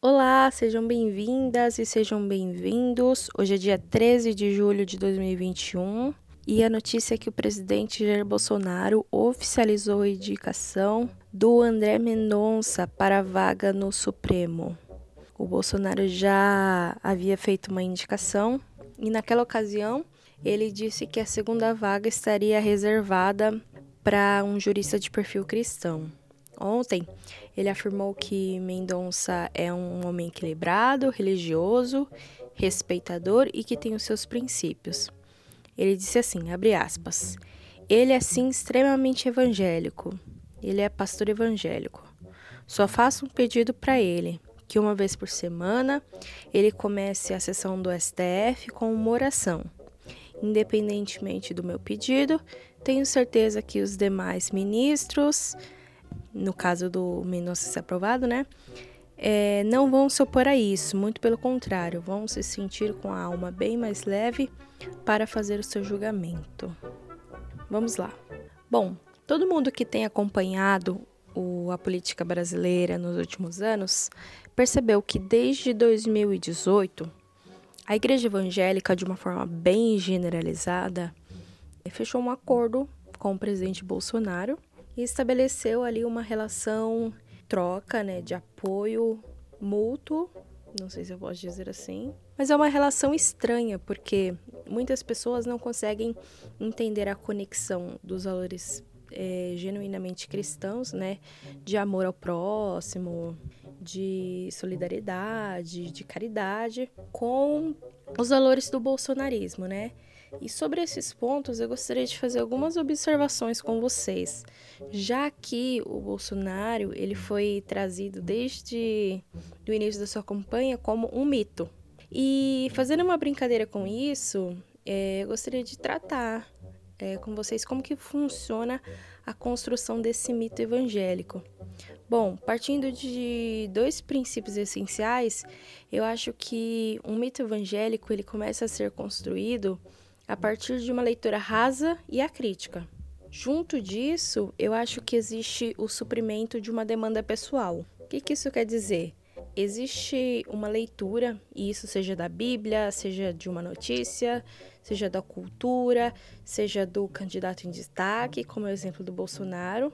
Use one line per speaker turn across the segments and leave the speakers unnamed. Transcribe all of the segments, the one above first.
Olá, sejam bem-vindas e sejam bem-vindos. Hoje é dia 13 de julho de 2021 e a notícia é que o presidente Jair Bolsonaro oficializou a indicação do André Mendonça para a vaga no Supremo. O Bolsonaro já havia feito uma indicação e, naquela ocasião, ele disse que a segunda vaga estaria reservada para um jurista de perfil cristão. Ontem, ele afirmou que Mendonça é um homem equilibrado, religioso, respeitador e que tem os seus princípios. Ele disse assim, abre aspas, ele é sim extremamente evangélico, ele é pastor evangélico. Só faço um pedido para ele, que uma vez por semana ele comece a sessão do STF com uma oração. Independentemente do meu pedido, tenho certeza que os demais ministros, no caso do Mendonça ser aprovado, né, é, não vão se opor a isso, muito pelo contrário, vão se sentir com a alma bem mais leve para fazer o seu julgamento. Vamos lá. Bom, todo mundo que tem acompanhado o, a política brasileira nos últimos anos percebeu que desde 2018 a igreja evangélica, de uma forma bem generalizada, fechou um acordo com o presidente Bolsonaro e estabeleceu ali uma relação troca, né, de apoio mútuo, não sei se eu posso dizer assim, mas é uma relação estranha porque muitas pessoas não conseguem entender a conexão dos valores é, genuinamente cristãos, né, de amor ao próximo, de solidariedade, de caridade, com os valores do bolsonarismo, né? E sobre esses pontos, eu gostaria de fazer algumas observações com vocês, já que o Bolsonaro ele foi trazido desde o início da sua campanha como um mito. E fazendo uma brincadeira com isso, é, eu gostaria de tratar é, com vocês como que funciona a construção desse mito evangélico. Bom, partindo de dois princípios essenciais, eu acho que um mito evangélico ele começa a ser construído a partir de uma leitura rasa e acrítica. Junto disso, eu acho que existe o suprimento de uma demanda pessoal. O que, que isso quer dizer? Existe uma leitura, e isso seja da Bíblia, seja de uma notícia, seja da cultura, seja do candidato em destaque, como é o exemplo do Bolsonaro,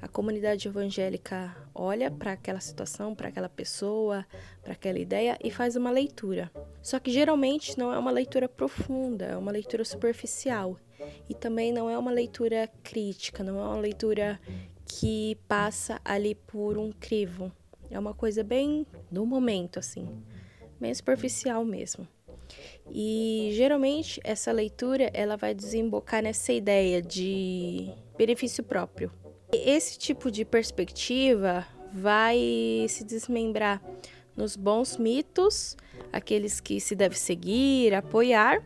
a comunidade evangélica olha para aquela situação, para aquela pessoa, para aquela ideia e faz uma leitura. Só que geralmente não é uma leitura profunda, é uma leitura superficial. E também não é uma leitura crítica, não é uma leitura que passa ali por um crivo. É uma coisa bem no momento, assim, bem superficial mesmo. E geralmente essa leitura ela vai desembocar nessa ideia de benefício próprio. Esse tipo de perspectiva vai se desmembrar nos bons mitos, aqueles que se deve seguir, apoiar,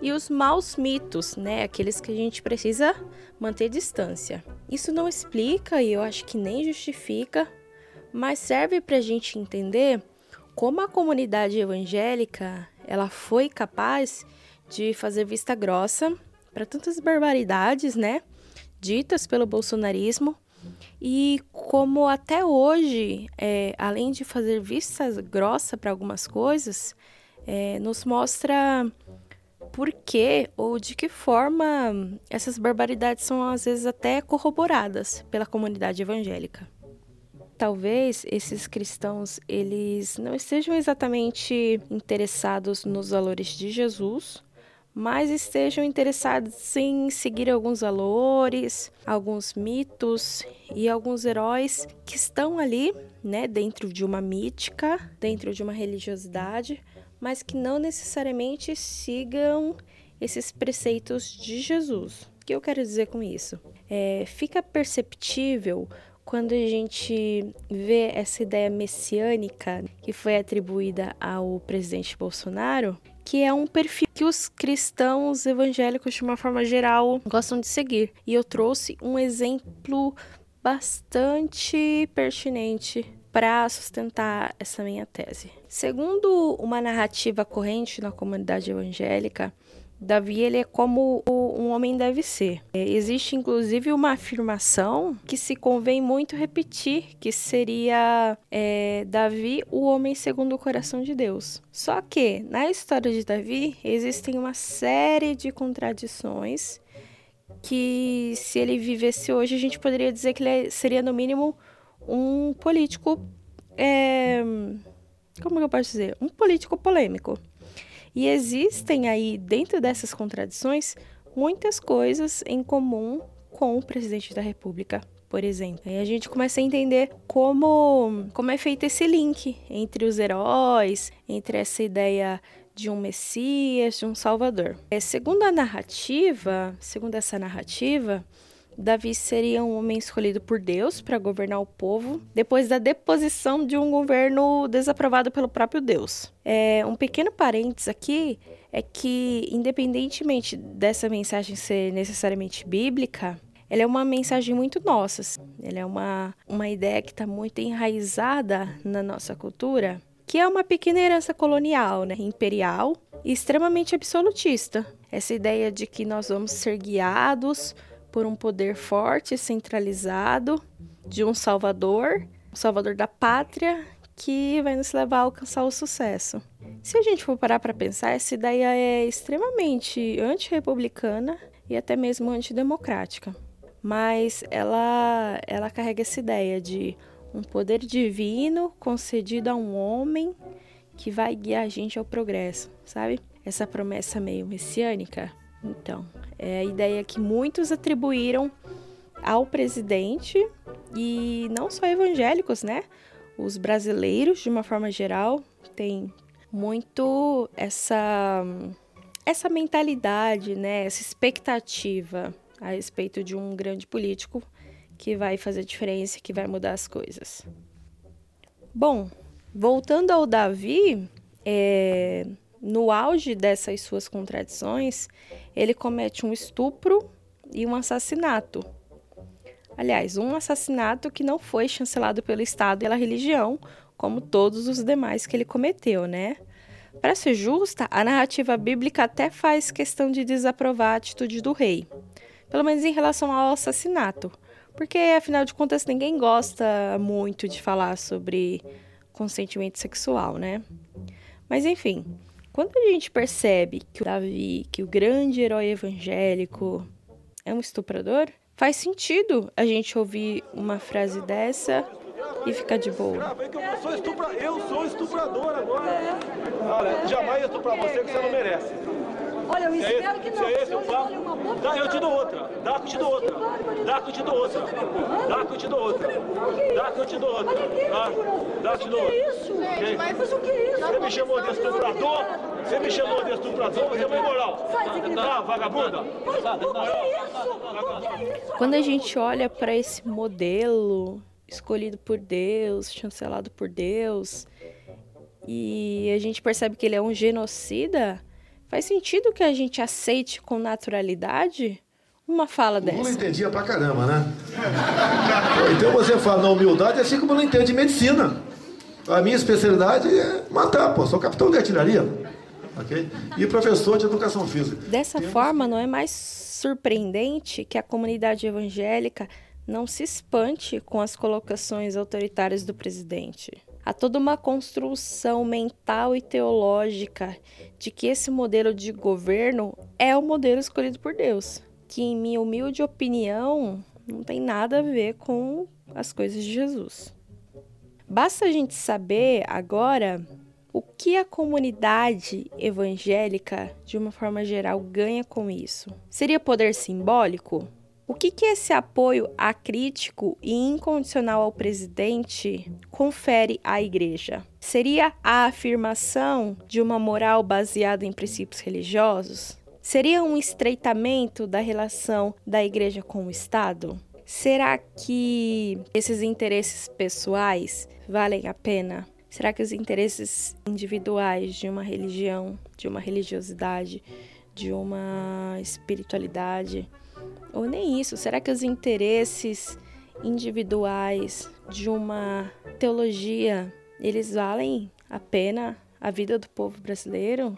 e os maus mitos, né, aqueles que a gente precisa manter distância. Isso não explica e eu acho que nem justifica, mas serve para a gente entender como a comunidade evangélica ela foi capaz de fazer vista grossa para tantas barbaridades, né? ditas pelo bolsonarismo e como até hoje, é, além de fazer vistas grossa para algumas coisas, é, nos mostra por que ou de que forma essas barbaridades são às vezes até corroboradas pela comunidade evangélica. Talvez esses cristãos eles não estejam exatamente interessados nos valores de Jesus, mas estejam interessados em seguir alguns valores, alguns mitos e alguns heróis que estão ali, né, dentro de uma mítica, dentro de uma religiosidade, mas que não necessariamente sigam esses preceitos de Jesus. O que eu quero dizer com isso? É, fica perceptível quando a gente vê essa ideia messiânica que foi atribuída ao presidente Bolsonaro, que é um perfil que os cristãos evangélicos, de uma forma geral, gostam de seguir. E eu trouxe um exemplo bastante pertinente para sustentar essa minha tese. Segundo uma narrativa corrente na comunidade evangélica, Davi ele é como um homem deve ser. É, existe inclusive uma afirmação que se convém muito repetir, que seria é, Davi, o homem segundo o coração de Deus. Só que na história de Davi existem uma série de contradições que se ele vivesse hoje a gente poderia dizer que ele seria no mínimo um político é, como eu posso dizer um político polêmico e existem aí, dentro dessas contradições, muitas coisas em comum com o presidente da República, por exemplo. Aí a gente começa a entender como, como é feito esse link entre os heróis, entre essa ideia de um Messias, de um Salvador. É, segundo a narrativa, segundo essa narrativa, Davi seria um homem escolhido por Deus para governar o povo depois da deposição de um governo desaprovado pelo próprio Deus. É, um pequeno parênteses aqui é que, independentemente dessa mensagem ser necessariamente bíblica, ela é uma mensagem muito nossa. Ela é uma, uma ideia que está muito enraizada na nossa cultura, que é uma pequena herança colonial, né, imperial e extremamente absolutista. Essa ideia de que nós vamos ser guiados por um poder forte, centralizado, de um salvador, o salvador da pátria, que vai nos levar a alcançar o sucesso. Se a gente for parar para pensar, essa ideia é extremamente antirrepublicana e até mesmo antidemocrática. Mas ela, ela carrega essa ideia de um poder divino concedido a um homem que vai guiar a gente ao progresso, sabe? Essa promessa meio messiânica. Então, é a ideia que muitos atribuíram ao presidente e não só evangélicos, né? Os brasileiros, de uma forma geral, têm muito essa essa mentalidade, né? Essa expectativa a respeito de um grande político que vai fazer diferença, que vai mudar as coisas. Bom, voltando ao Davi, é, no auge dessas suas contradições, ele comete um estupro e um assassinato. Aliás, um assassinato que não foi chancelado pelo Estado e pela religião, como todos os demais que ele cometeu, né? Para ser justa, a narrativa bíblica até faz questão de desaprovar a atitude do rei, pelo menos em relação ao assassinato, porque afinal de contas ninguém gosta muito de falar sobre consentimento sexual, né? Mas enfim, quando a gente percebe que o Davi, que o grande herói evangélico, é um estuprador, faz sentido a gente ouvir uma frase dessa e ficar de boa.
Eu sou, estupra... estuprador agora. Olha, jamais estuprar você que você não merece.
Olha, eu é espero que não.
Se é esse o papo, dá, eu te dou outra. Dá que eu te dou outra. Dá que eu te dou outra. Dá que eu te dou outra. Dá que eu te dou outra. Dá que eu te dou outra.
Que isso? Mas o que é isso?
Você me chamou de estuprador? Você me chamou de estuprador? Você é uma imoral. Tá, vagabunda?
Quando a gente olha para esse modelo escolhido por Deus, chancelado por Deus, e a gente percebe que ele é um genocida, Faz sentido que a gente aceite com naturalidade uma fala dessa?
Não entendia pra caramba, né? então você fala na humildade assim como não entende medicina. A minha especialidade é matar, pô. Sou capitão de artilharia. Okay? E professor de educação física.
Dessa Temos... forma, não é mais surpreendente que a comunidade evangélica não se espante com as colocações autoritárias do presidente. Há toda uma construção mental e teológica de que esse modelo de governo é o modelo escolhido por Deus, que, em minha humilde opinião, não tem nada a ver com as coisas de Jesus. Basta a gente saber agora o que a comunidade evangélica, de uma forma geral, ganha com isso. Seria poder simbólico? O que, que esse apoio acrítico e incondicional ao presidente confere à igreja? Seria a afirmação de uma moral baseada em princípios religiosos? Seria um estreitamento da relação da igreja com o Estado? Será que esses interesses pessoais valem a pena? Será que os interesses individuais de uma religião, de uma religiosidade, de uma espiritualidade ou nem isso, será que os interesses individuais de uma teologia, eles valem a pena a vida do povo brasileiro?